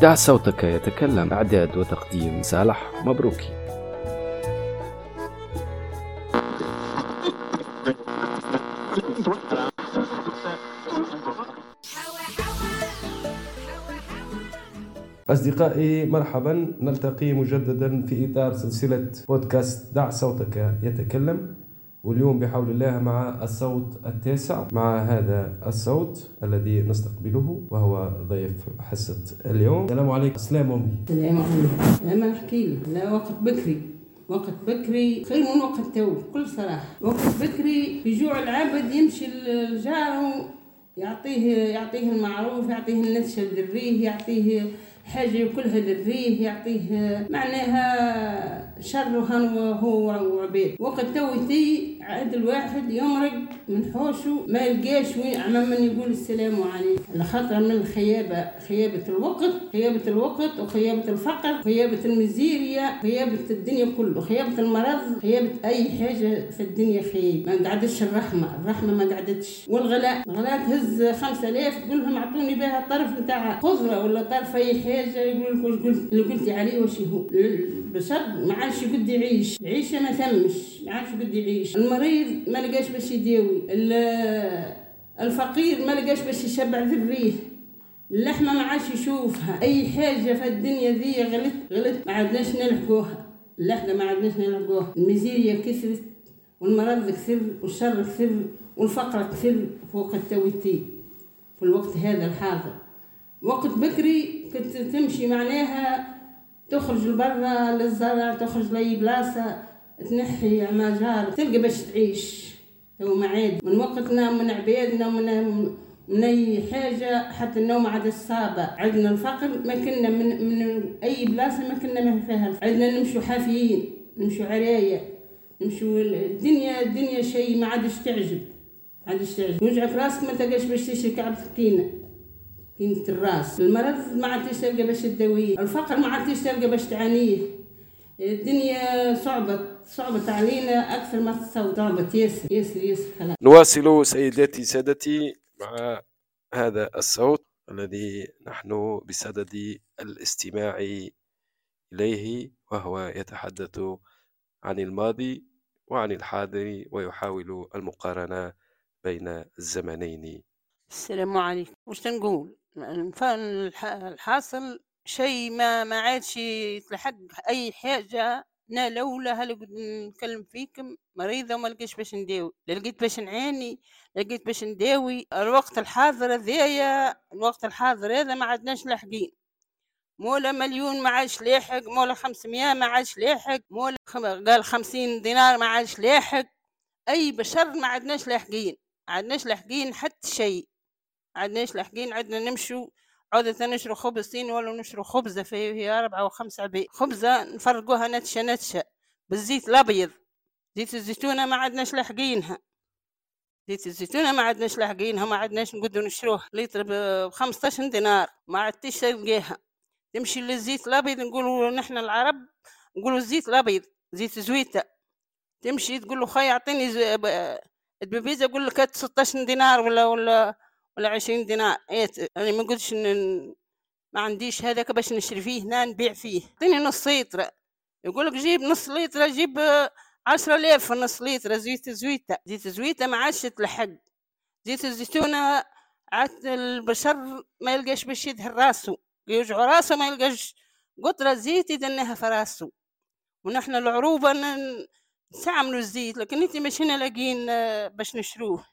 دع صوتك يتكلم. إعداد وتقديم صالح مبروكي. أصدقائي مرحبا. نلتقي مجددا في إطار سلسلة بودكاست دع صوتك يتكلم. واليوم بحول الله مع الصوت التاسع مع هذا الصوت الذي نستقبله وهو ضيف حصة اليوم. السلام عليكم. السلام أمي. السلام عليكم. لما نحكي لك. لا وقت بكري. وقت بكري خير من وقت تو بكل صراحة. وقت بكري في جوع العبد يمشي الجار يعطيه يعطيه المعروف يعطيه النتشة دريه يعطيه حاجة كلها للريه يعطيه معناها شر هو وعبيد وقت توتي عاد الواحد يمرق من حوشه ما يلقاش وين عمام من يقول السلام عليكم. الخطر من الخيابة خيابة الوقت خيابة الوقت وخيابة الفقر خيابة المزيرية خيابة الدنيا كله خيابة المرض خيابة أي حاجة في الدنيا خيب. ما قعدتش الرحمة الرحمة ما قعدتش. والغلاء الغلاء تهز خمسة آلاف تقول لهم اعطوني بها طرف نتاع خضرة ولا طرف أي حاجة يقول لك قلت اللي قلتي عليه وش هو. البشر ما عادش يقد يعيش. العيشة ما ثمش ما عادش يقد يعيش. المريض ما لقاش باش يداوي. الفقير ما لقاش باش يشبع ذريه اللحمة ما عادش يشوفها. أي حاجة في الدنيا ذي غلط غلط. ما عدناش نلحقوها. اللحقة ما عدناش نلحقوها. الميزيريا كثرت والمرض كثر والشر كثر والفقر كثر فوق التويتي في الوقت هذا الحاضر. وقت بكري كنت تمشي معناها تخرج لبرا للزرع تخرج لأي بلاصة تنحي مجار تلقى باش تعيش. تو معاد. من وقتنا من عبادنا من من أي حاجة حتى النوم عاد الصابة. عندنا الفقر ما كنا من من أي بلاصة ما كنا ما فيها عندنا نمشوا حافيين نمشوا عراية نمشوا الدنيا الدنيا شيء ما عادش تعجب. عادش تعجب. يوجعك راسك ما تلقاش باش تشري كعب سكينة. كينة الراس. المرض ما عادش تلقى باش تداويه. الفقر ما عادش تلقى باش تعانيه. الدنيا صعبت صعبت علينا أكثر ما تصور صعبت. ياسر ياسر ياسر. خلاص. نواصل سيداتي سادتي مع هذا الصوت الذي نحن بصدد الاستماع إليه وهو يتحدث عن الماضي وعن الحاضر ويحاول المقارنة بين الزمنين. السلام عليكم. وش نقول الحاصل شيء ما ما عادش يتلحق أي حاجة أنا لولا هل نتكلم فيكم مريضة وما لقيتش باش نداوي. لا لقيت باش نعاني لقيت باش نداوي الوقت الحاضر هذايا الوقت الحاضر هذا ما عدناش لاحقين. مولا مليون ما عادش لاحق مولا خمسمية ما عادش لاحق مولا قال خمسين دينار ما عادش لاحق. أي بشر ما عدناش لاحقين ما عدناش لاحقين حتى شيء. عدناش لاحقين عدنا نمشوا عودة نشرو خبز صيني ولا نشرو خبزة في أربعة وخمسة عبيد خبزة نفرقوها نتشة نتشة بالزيت الأبيض. زيت الزيتونة ما عدناش لاحقينها زيت الزيتونة ما عدناش لاحقينها ما عدناش نقدروا نشروها. لتر ب 15 دينار. ما عدتش تلقاها تمشي للزيت الأبيض نقولوا نحن العرب نقولوا الزيت الأبيض زيت زويتة. تمشي تقول له خي أعطيني الدبيزة يقول لك 16 دينار ولا ولا ولا عشرين دينار. إيه أنا ما قلتش إن ما عنديش هذاك باش نشري فيه هنا نبيع فيه. اعطيني نص لتر. يقول لك جيب نص لتر جيب عشرة آلاف في نص لتر. زيت زويتة. زيت زويتة ما عادش تلحق. زيت الزيتونة عاد البشر ما يلقاش باش يدهن راسه يوجعوا راسه ما يلقاش قطرة زيت يدنها في راسه ونحن العروبة نستعملوا الزيت لكن انت مش هنا لاقين باش نشروه.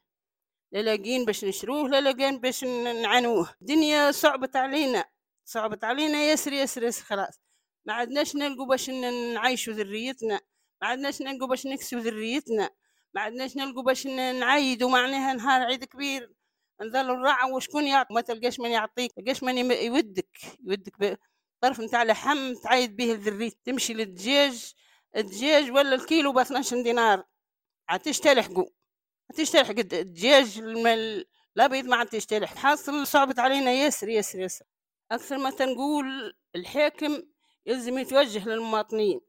لا لاقين باش نشروه لا لاقين باش نعانوه الدنيا صعبت علينا صعبت علينا ياسر ياسر ياسر خلاص. ما عدناش نلقوا باش نعيشوا ذريتنا. ما عدناش نلقوا باش نكسوا ذريتنا. ما عدناش نلقوا باش نعيدوا معناها نهار عيد كبير. نظلوا الرعى وشكون يعطي؟ ما تلقاش من يعطيك تلقاش من يودك يودك طرف نتاع لحم تعيد به الذريت تمشي للدجاج الدجاج ولا الكيلو ب 12 دينار. عاد تلحقوا تشتري حق الدجاج الأبيض ما عاد تشتري حاصل صعبت علينا ياسر ياسر ياسر. أكثر ما تنقول الحاكم يلزم يتوجه للمواطنين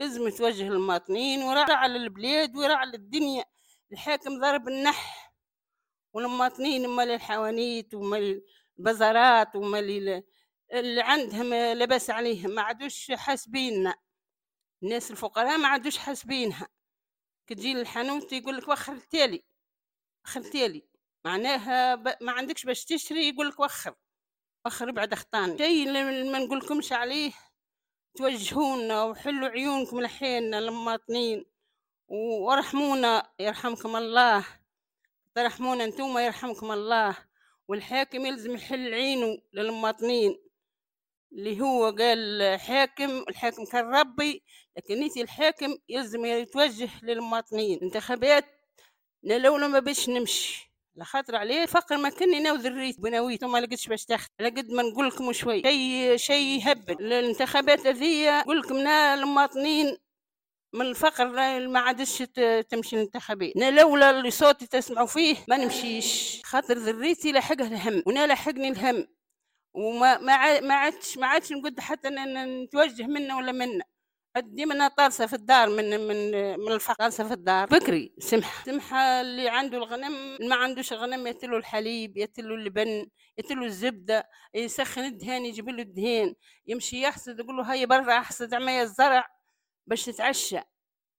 لازم يتوجه للمواطنين ويراعى للبلاد ويراعى للدنيا الحاكم ضرب النح والمواطنين مال الحوانيت ومال البازارات ومال اللي عندهم لبس عليهم ما عادوش حاسبيننا. الناس الفقراء ما عادوش حاسبينها. كتجي للحانوت يقول لك وخر التالي وخر التالي معناها ب... ما عندكش باش تشتري يقول لك وخر وخر بعد أخطان. شيء ما نقولكمش عليه توجهونا وحلوا عيونكم لحينا المواطنين وارحمونا يرحمكم الله ترحمونا انتوما يرحمكم الله والحاكم يلزم يحل عينه للمواطنين. اللي هو قال حاكم الحاكم كان ربي لكن نيتي الحاكم يلزم يتوجه للمواطنين. انتخابات لولا ما باش نمشي. على خاطر عليه فقر ما كني ناو ذريت بنويت وما لقيتش باش تاخذ على قد ما نقول لكم شوي. شيء شيء يهبل. الانتخابات هذيا نقول لكم المواطنين من الفقر ما عادش تمشي الانتخابات أنا لولا اللي صوتي تسمعوا فيه ما نمشيش. خاطر ذريتي لحقها الهم. وأنا لحقني الهم. وما ما عادش ما عادش نقول حتى نتوجه منه ولا منه. ديما أنا طارسة في الدار من من من الفقر. في الدار. بكري سمحة. سمحة اللي عنده الغنم ما عندوش غنم يتلو الحليب يتلو اللبن يتلو الزبدة يسخن الدهان يجيب له الدهان يمشي يحصد يقول له هيا برا أحصد عمايا الزرع باش تتعشى.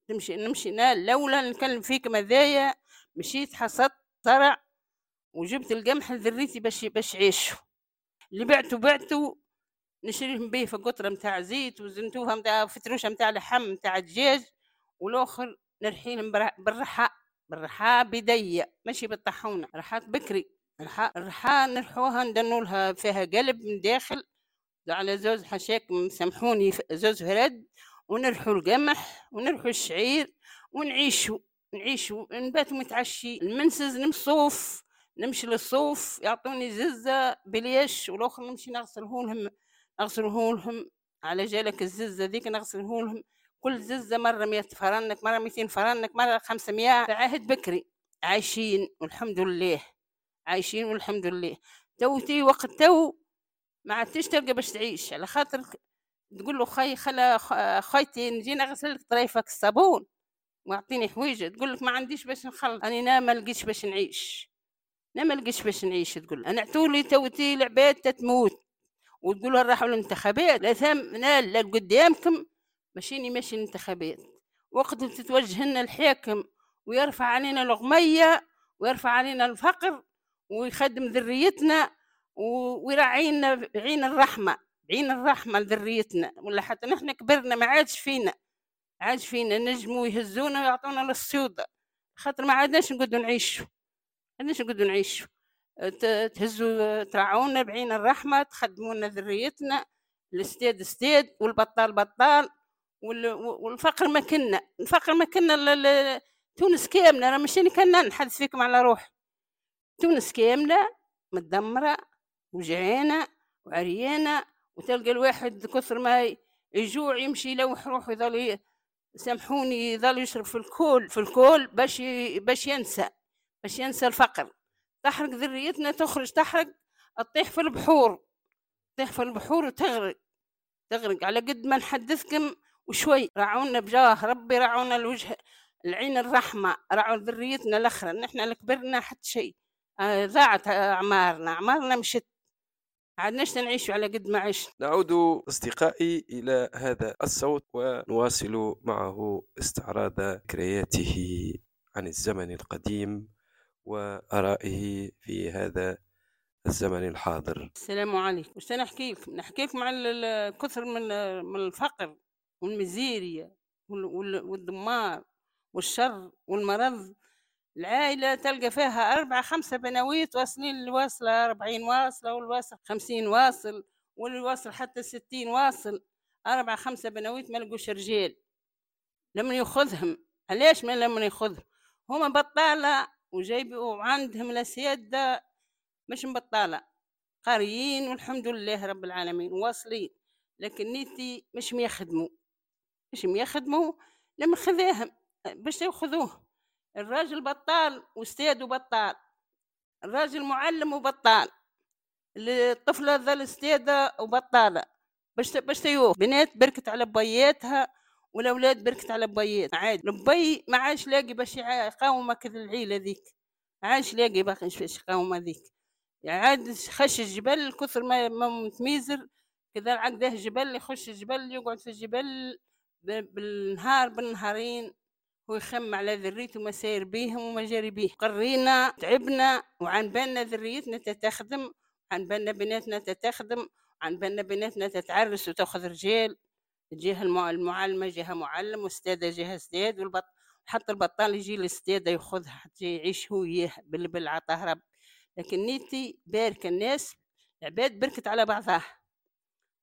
تمشي نمشي لولا نكلم فيك مذايا مشيت حصدت زرع وجبت القمح لذريتي باش باش يعيشوا. اللي بعته بعته نشريهم به في قطرة متاع زيت وزنتوها متاع فتروشة متاع لحم متاع دجاج والآخر نرحيل بالرحاء بالرحاء بدية ماشي بالطحونة. رحات بكري الرحاء نرحوها ندنولها فيها قلب من داخل على زوز حشاك سامحوني زوز هرد ونرحو القمح ونرحو الشعير ونعيشو نعيشو نبات متعشي المنسز نمصوف نمشي للصوف يعطوني ززة بليش والاخر نمشي نغسله لهم نغسله لهم على جالك الززة ذيك نغسله لهم كل ززة مرة مية فرنك مرة ميتين فرنك مرة خمسمية. عهد بكري. عايشين والحمد لله. عايشين والحمد لله. توتي وقت تو ما عادش تلقى باش تعيش. على خاطر تقول له خي خلا خيتي نجي نغسل لك طريفك الصابون. واعطيني حويجة. تقول لك ما عنديش باش نخلص. أنا ما لقيتش باش نعيش. أنا ما لقيتش باش نعيش تقول أنا اعطولي توتي العباد تتموت. وتقولوا راحوا الانتخابات لا ثم لا قدامكم ماشيني ماشي الانتخابات. وقت تتوجه لنا الحاكم ويرفع علينا الغمية ويرفع علينا الفقر ويخدم ذريتنا ويراعينا بعين الرحمة بعين الرحمة لذريتنا. ولا حتى نحن كبرنا ما عادش فينا عادش فينا. نجموا يهزونا ويعطونا للسيوطة. خاطر ما عادناش نقدروا نعيشوا. عادناش نقدروا نعيشوا؟ تهزوا ترعونا بعين الرحمة تخدمونا ذريتنا الاستاد استاد والبطال بطال والفقر ما كنا. الفقر ما كنا تونس كاملة أنا ماشي كنا نحدث فيكم على روح تونس كاملة متدمرة وجعانة وعريانة وتلقى الواحد كثر ما يجوع يمشي يلوح روحه يظل سامحوني يظل يشرب في ال alcool في ال alcool باش باش ينسى. باش ينسى الفقر. تحرق ذريتنا تخرج تحرق تطيح في البحور. تطيح في البحور وتغرق. تغرق. على قد ما نحدثكم وشوي. راعونا بجاه ربي راعونا الوجه العين الرحمة. راعوا ذريتنا الأخرى. نحن لكبرنا حتى شيء. آه، ضاعت أعمارنا. أعمارنا مشت. عدناش نعيش على قد ما عشنا. نعود أصدقائي إلى هذا الصوت ونواصل معه استعراض ذكرياته عن الزمن القديم. وآرائه في هذا الزمن الحاضر. السلام عليكم. وش نحكي لكم نحكي لكم على كثر من من الفقر والمزيرية والدمار والشر والمرض. العائلة تلقى فيها أربعة خمسة بنويت واصلين اللي واصلة أربعين واصلة والواصل خمسين واصل واللي واصل حتى ستين واصل. أربعة خمسة بنويت ما لقوش رجال. لما يأخذهم. علاش ما لما يأخذهم؟ هما بطالة وجايبوا وعندهم الأسياد مش مبطالة. قاريين والحمد لله رب العالمين واصلين لكن نيتي مش ميخدموا مش ميخدموا لما خذاهم باش يأخذوه. الراجل بطال واستاذ بطال. الراجل معلم وبطال. الطفلة ذا الاستاذة وبطالة. باش باش بنات بركت على بياتها والأولاد بركت على بيات عادي البي ما عادش لاقي باش يقاوم كذا العيلة ذيك. ما عادش لاقي باش يقاوم هذيك. عاد خش الجبل كثر ما متميزر كذا عقده جبل يخش الجبل يقعد في الجبل بالنهار بالنهارين. هو يخم على ذريته ما ساير بيهم وما جاري بيه. قرينا تعبنا وعن بالنا ذريتنا تتخدم عن بالنا بناتنا تتخدم عن بالنا بناتنا تتعرس وتاخذ رجال. جهة المع- المعلمة جهة معلم واستاذة جهة أستاذ والبط حتى البطال يجي الاستاذة ياخذها حتى يعيش هو وياه بال- بالعطاه رب لكن نيتي بارك الناس العباد بركت على بعضها.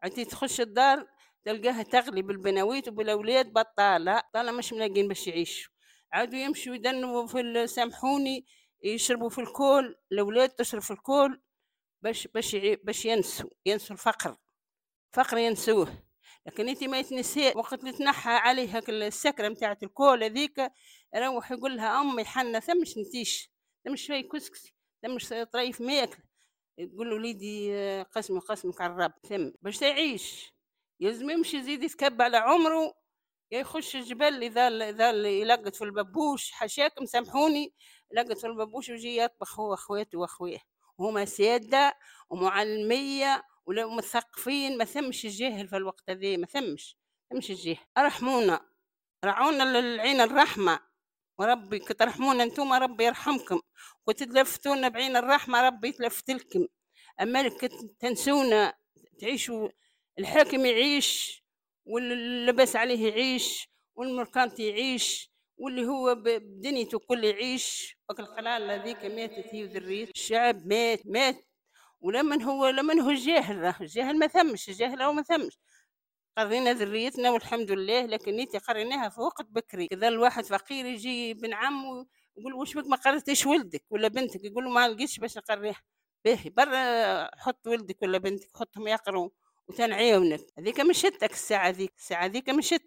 عتي تخش الدار تلقاها تغلي بالبناويت وبالأولاد بطالة بطاله مش ملاقين باش يعيشوا. عادوا يمشوا يدنوا في سامحوني يشربوا في ال alcool الأولاد تشرب في ال alcool باش باش باش ينسوا ينسوا الفقر. فقر ينسوه. لكن انت ما يتنسي وقت اللي تنحى عليه هاك السكرة نتاعت ال alcool هذيك يروح يقول لها أمي حنا ثمش نتيش ثمش شوي كسكسي ثمش طريف ماكل يقول له وليدي قسمي قسمك على الرب ثم باش تعيش. يلزم يمشي يزيد يتكب على عمره يا يخش الجبل إذا إذا يلقط في البابوش حشاكم سامحوني يلقط في البابوش ويجي يطبخ هو اخواته وأخويه. هما سادة ومعلمية ولا مثقفين ما ثمش الجاهل في الوقت هذا ما ثمش ثمش الجاهل ارحمونا رعونا للعين الرحمة. وربي كترحمونا أنتم ربي يرحمكم. وتتلفتونا بعين الرحمة ربي يتلفت لكم. أما تنسونا تعيشوا الحاكم يعيش واللي لبس عليه يعيش والمركانت يعيش واللي هو بدنيته كل يعيش. وك القلال هذيك ماتت هي وذريت الشعب مات مات. ولمن هو لمن هو الجاهل راه. الجاهل ما ثمش الجاهل هو ما ثمش. قرينا ذريتنا والحمد لله لكن نيتي قريناها في وقت بكري. كذا الواحد فقير يجي ابن عمه يقول وش بك ما قريتيش ولدك؟ ولا بنتك؟ يقول ما لقيتش باش نقريها باهي برا حط ولدك ولا بنتك حطهم يقروا وتنعيونك. هذيك مشتك الساعة ذيك. الساعة ذيك مشت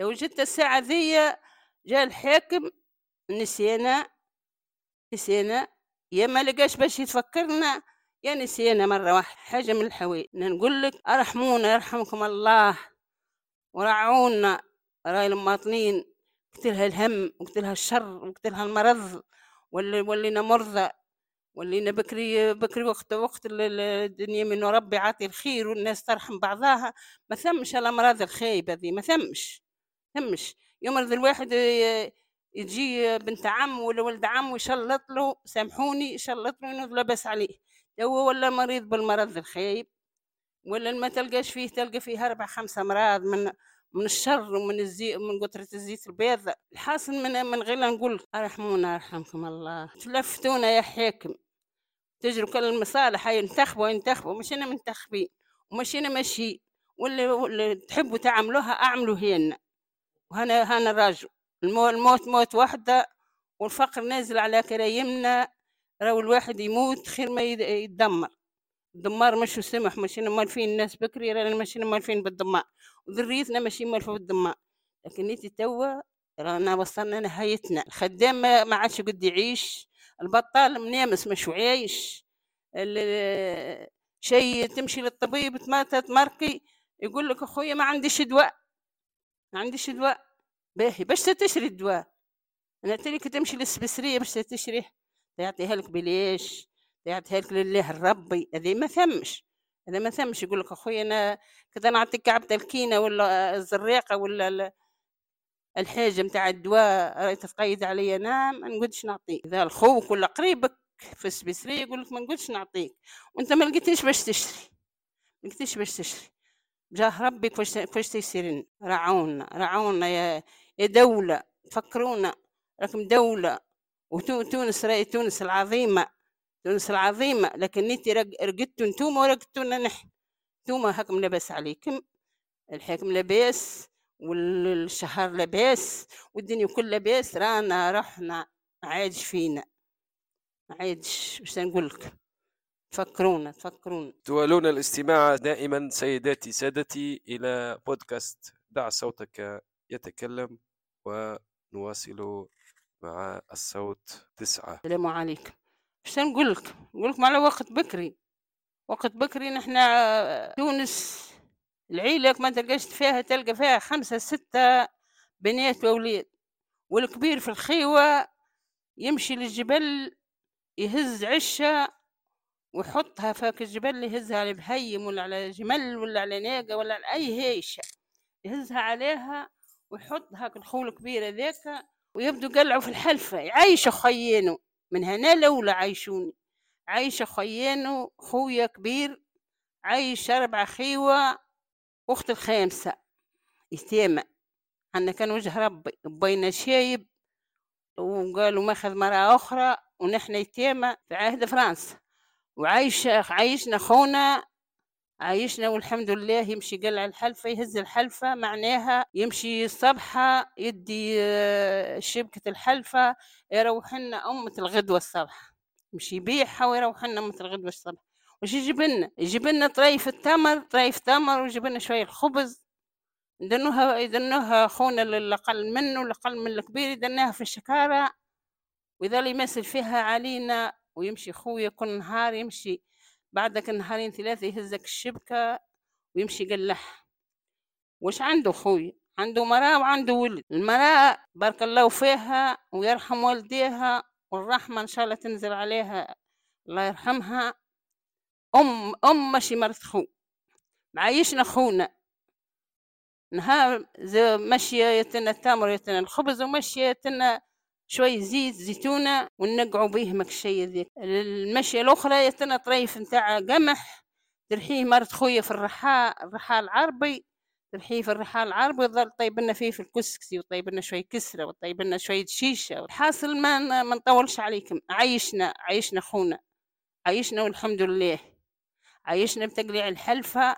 لو جت الساعة ذي جاء الحاكم نسينا نسينا. يا ما لقاش باش يتفكرنا. يا نسينا مرة واحدة حاجة من الحوي نقول لك أرحمونا يرحمكم الله. ورعونا. راي المواطنين قتلها الهم وقتلها الشر وقتلها المرض واللي ولينا مرضى ولينا بكري بكري وقت وقت ال- ال- الدنيا من ربي عاطي الخير والناس ترحم بعضها ما ثمش الامراض الخايبه ذي ما ثمش ثمش. يمرض الواحد يجي بنت عم ولا ولد عم ويشلط له سامحوني يشلط له لبس عليه. هو ولا مريض بالمرض الخايب ولا ما تلقاش فيه تلقى فيه أربع خمسة أمراض من من الشر ومن الزيت من قطرة الزيت البيض الحاصل من من غير نقول. ارحمونا يرحمكم الله. تلفتونا يا حاكم. تجروا كل المصالح هاي ينتخبوا ينتخبوا مشينا منتخبين ومشينا ماشي واللي, واللي تحبوا تعملوها أعملوا هنا وهنا هنا الراجل المو- الموت موت واحدة والفقر نازل على كرايمنا. راهو الواحد يموت خير ما يد- يتدمر. الدمار مش سمح ماشيين مالفين الناس بكري رانا ماشيين مالفين بالدمار. وذريتنا ماشيين مالفين بالدمار. لكن نيتي توا رانا وصلنا نهايتنا. الخدام ما عادش قد يعيش. البطال منامس مش عايش. شيء تمشي للطبيب تماتت تمرقي يقول لك أخويا ما عنديش دواء. ما عنديش دواء. باهي باش تشري الدواء. أنا تلك تمشي للسبسريه باش تشريه يعطيها لك بليش؟ يعطيها لك لله الربي. هذه ما ثمش. هذا ما ثمش. يقول لك اخويا أنا كذا نعطيك كعبة الكينة ولا الزريقة ولا ال- الحاجة متاع الدواء. راهي تتقيد عليا. أنا ما نقدش نعطيك. إذا الخوك ولا قريبك في السبيسرية يقول لك ما نقدش نعطيك. وأنت ما لقيتيش باش تشتري ما لقيتيش باش تشتري جاه ربي كيفاش كيفاش تيسيرن رعونا. رعونا يا يا دولة. فكرونا. راكم دولة. وتونس راهي تونس العظيمة تونس العظيمة لكن انت رق- رقدتوا انتوما ورقدتونا نحن. انتوما هاكم لاباس عليكم الحاكم لاباس والشهر لاباس والدنيا كل لاباس رانا رحنا عادش فينا. عادش واش نقول لك تفكرونا تفكرونا. تولون الاستماع دائما سيداتي سادتي إلى بودكاست دع صوتك يتكلم ونواصل مع الصوت تسعة. السلام عليكم. إيش نقول لك؟ نقول لكم على وقت بكري. وقت بكري نحن آه، تونس العيلة ما تلقاش فيها تلقى فيها خمسة ستة بنات وأولاد. والكبير في الخيوة يمشي للجبل يهز عشة ويحطها فاك الجبل يهزها على بهيم ولا على جمل ولا على ناقة ولا على أي هيشة. يهزها عليها ويحطها الخول كبير هذاك ويبدو قلعوا في الحلفة. يعيشوا خيانه من هنا لولا عايشوني. عايشة خيانه خويا كبير. عايش أربع خيوة أخت الخامسة. يتيمة عندنا كان وجه ربي. بينا شايب وقالوا ماخذ مرأة أخرى ونحن يتيمة في عهد فرنسا. وعايش عايشنا خونا عايشنا والحمد لله يمشي قلع الحلفة يهز الحلفة معناها يمشي الصبحة يدي آه، شبكة الحلفة يروح لنا أمة الغدوة الصبح. يمشي يبيعها ويروح لنا أمة الغدوة الصبح. وش يجيب لنا؟ يجيب لنا طريف التمر طريف تمر ويجيب لنا شوية الخبز. يدنوها يدنوها خونا الأقل منه الأقل من الكبير يدناها في الشكارة. ويظل يمثل فيها علينا ويمشي خويا كل نهار يمشي بعدك نهارين ثلاثة يهزك الشبكة ويمشي يقلح. وش عنده خويا عنده مرأة وعنده ولد. المرأة بارك الله فيها ويرحم والديها والرحمة إن شاء الله تنزل عليها. الله يرحمها. أم أم ماشي مرت خو. معيشنا خونا. نهار مشي يتنا التمر يتنا الخبز ومشي يتنا شوي زيت زيتونة ونقعوا بيه مكشية ذيك المشية الأخرى يتنا طريف نتاع قمح ترحيه مرت خويا في الرحاء الرحاء العربي ترحيه في الرحاء العربي وظل طيب لنا فيه في الكسكسي وطيب لنا شوي كسرة وطيب لنا شوية شيشة الحاصل ما ما نطولش عليكم. عيشنا عيشنا خونا. عيشنا والحمد لله. عيشنا بتقليع الحلفة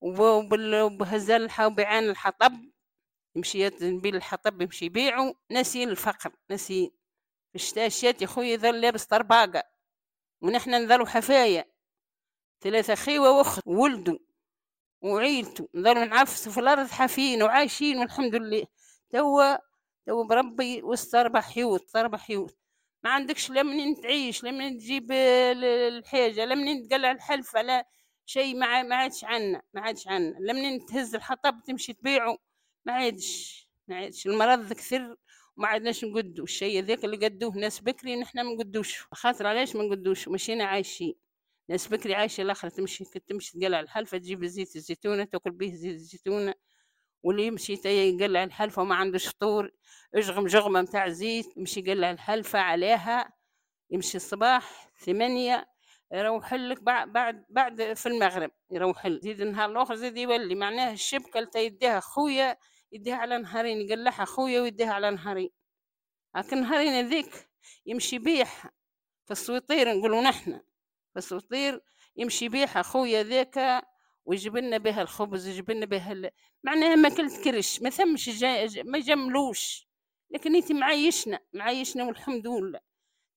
وبهزلها وبعين الحطب. يمشي نبيل الحطب يمشي يبيعو ناسين الفقر ناسين في الشتاء الشات يا خويا يظل لابس طرباقة ونحن نظلوا حفايا ثلاثة خيوة وأخت ولدو وعيلتو نظلوا نعفسوا في الأرض حافين وعايشين والحمد لله. توا توا بربي وسط أربع حيوت أربع حيوت. ما عندكش لا منين تعيش لا منين تجيب الحاجة لا منين تقلع الحلفة لا شيء ما عادش عنا ما عادش عنا. لا منين تهز الحطب تمشي تبيعه ما عادش ما عادش. المرض كثر وما عدناش نقدو. الشيء ذاك اللي قدوه ناس بكري نحنا ما نقدوش. خاطر علاش ما نقدوش؟ مشينا عايشين ناس بكري عايشة الاخرى تمشي تمشي تقلع الحلفه تجيب زيت الزيتونة تأكل به زيت الزيتونة. واللي يمشي يقلع الحلفه وما عندوش فطور اجغم جغمة متاع زيت يمشي يقلع الحلفه عليها. يمشي الصباح ثمانية يروح لك بعد بعد في المغرب. يروح لك. زيد النهار الأخر زيد يولي. معناه الشبكة اللي يديها خويا يديها على نهارين يقلعها خويا ويديها على نهارين. لكن نهارين ذيك يمشي بيح في السويطير نقولوا نحنا في السويطير يمشي بيح خويا ذاك ويجيب لنا بها الخبز ويجيب لنا بها ال... معناها ما كلت كرش ما ثمش جا... ما جملوش. لكن انت معيشنا معيشنا والحمد لله.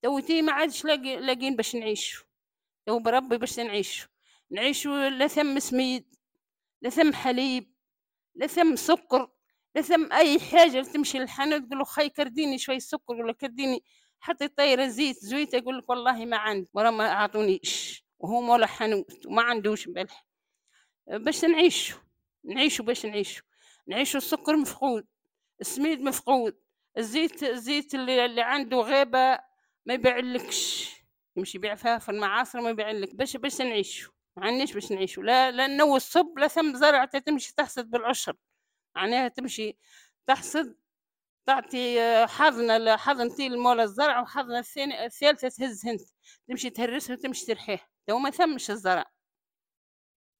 توتي ما عادش لاقين باش نعيشوا. تو بربي باش نعيشوا. نعيشوا لا ثم سميد لا ثم حليب لا ثم سكر. لا ثم أي حاجة تمشي للحانوت تقول له خي كرديني شوي سكر ولا كرديني حطي طيره زيت زويتة يقول لك والله ما عندي ورا ما اعطونيش وهو مولا حانوت وما عندوش ملح باش نعيشوا نعيشوا باش نعيشوا. نعيشوا السكر مفقود السميد مفقود الزيت الزيت اللي, اللي عنده غابة ما يبيعلكش. يمشي يبيع فيها في المعاصر ما يبيعلك. باش باش نعيشوا. ما عندناش باش نعيشوا. لا لا نو الصب لا ثم زرع تمشي تحصد بالعشر. معناها تمشي تحصد تعطي حظنا حظنتي المولا الزرع وحظنا الثاني الثالثة تهز هنت. تمشي تهرسها وتمشي ترحيه تو ما ثمش الزرع.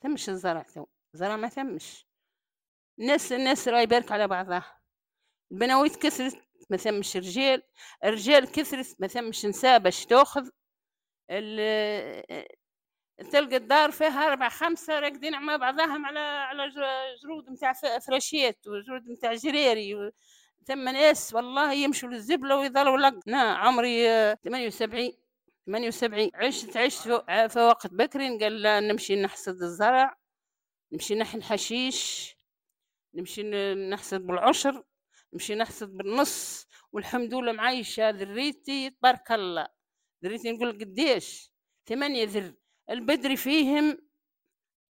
ثمش الزرع تو. الزرع ما ثمش. الناس الناس راه يبارك على بعضها. البناويت كثرت ما ثمش رجال. الرجال كثرت ما ثمش نساء باش تاخذ. تلقى الدار فيها أربع خمسة راقدين مع بعضهم على على جرود متاع فراشيات وجرود متاع جريري ثم ناس والله يمشوا للزبلة ويظلوا لق أنا عمري ثمانية وسبعين ثمانية وسبعين عشت عشت في وقت بكري قال نمشي نحصد الزرع نمشي نحي الحشيش نمشي نحصد بالعشر نمشي نحصد بالنص والحمد لله معيشة ذريتي تبارك الله. ذريتي نقول قديش؟ ثمانية ذر. البدري فيهم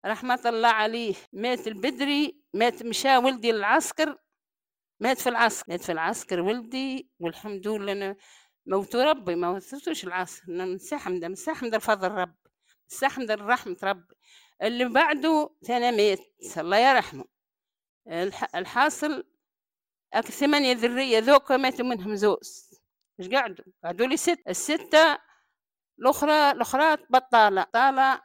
رحمة الله عليه. مات البدري مات مشى ولدي للعسكر مات في العسكر مات في العسكر ولدي والحمد لله أنا موت ربي. ما وصلتوش العسكر مساحة من مساحة من فضل ربي استحمد رحمة ربي. اللي بعده ثاني مات. الله يرحمه. الحاصل ثمانية ذرية ذوك ماتوا منهم زوز. مش قعدوا؟ قعدوا لي ست. الستة الأخرى الأخرى بطالة طالة.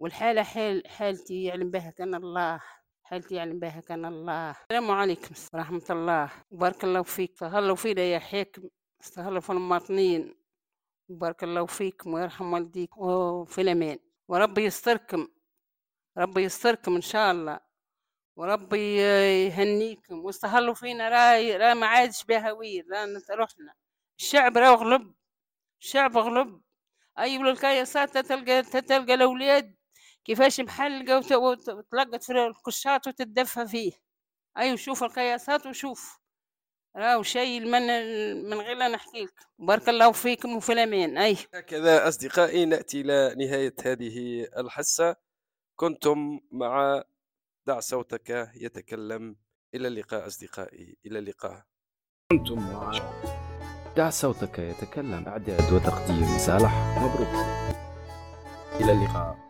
والحالة حال حالتي يعلم بها كان الله حالتي يعلم بها كان الله. السلام عليكم ورحمة الله. وبارك الله فيك. استهلوا فينا يا حاكم. استهلوا في المواطنين. وبارك الله فيكم ويرحم والديك. وفي الأمان. وربي يستركم. ربي يستركم إن شاء الله. وربي يهنيكم. واستهلوا فينا. راي را ما عادش بهوير را رحنا الشعب راه غلب. الشعب غلب. أي أيوة الكياسات تلقى تلقى الأولاد كيفاش محلقة وتلقت في القشاط وتتدفى فيه. أيوة شوف القياسات وشوف. راهو شيء من من غير لا نحكي لك. بارك الله فيكم وفي الأمان. اي هكذا أصدقائي نأتي إلى نهاية هذه الحصة. كنتم مع دع صوتك يتكلم. إلى اللقاء أصدقائي. إلى اللقاء. كنتم مع دع صوتك يتكلم. أعداد وتقديم صالح مبروك. إلى اللقاء.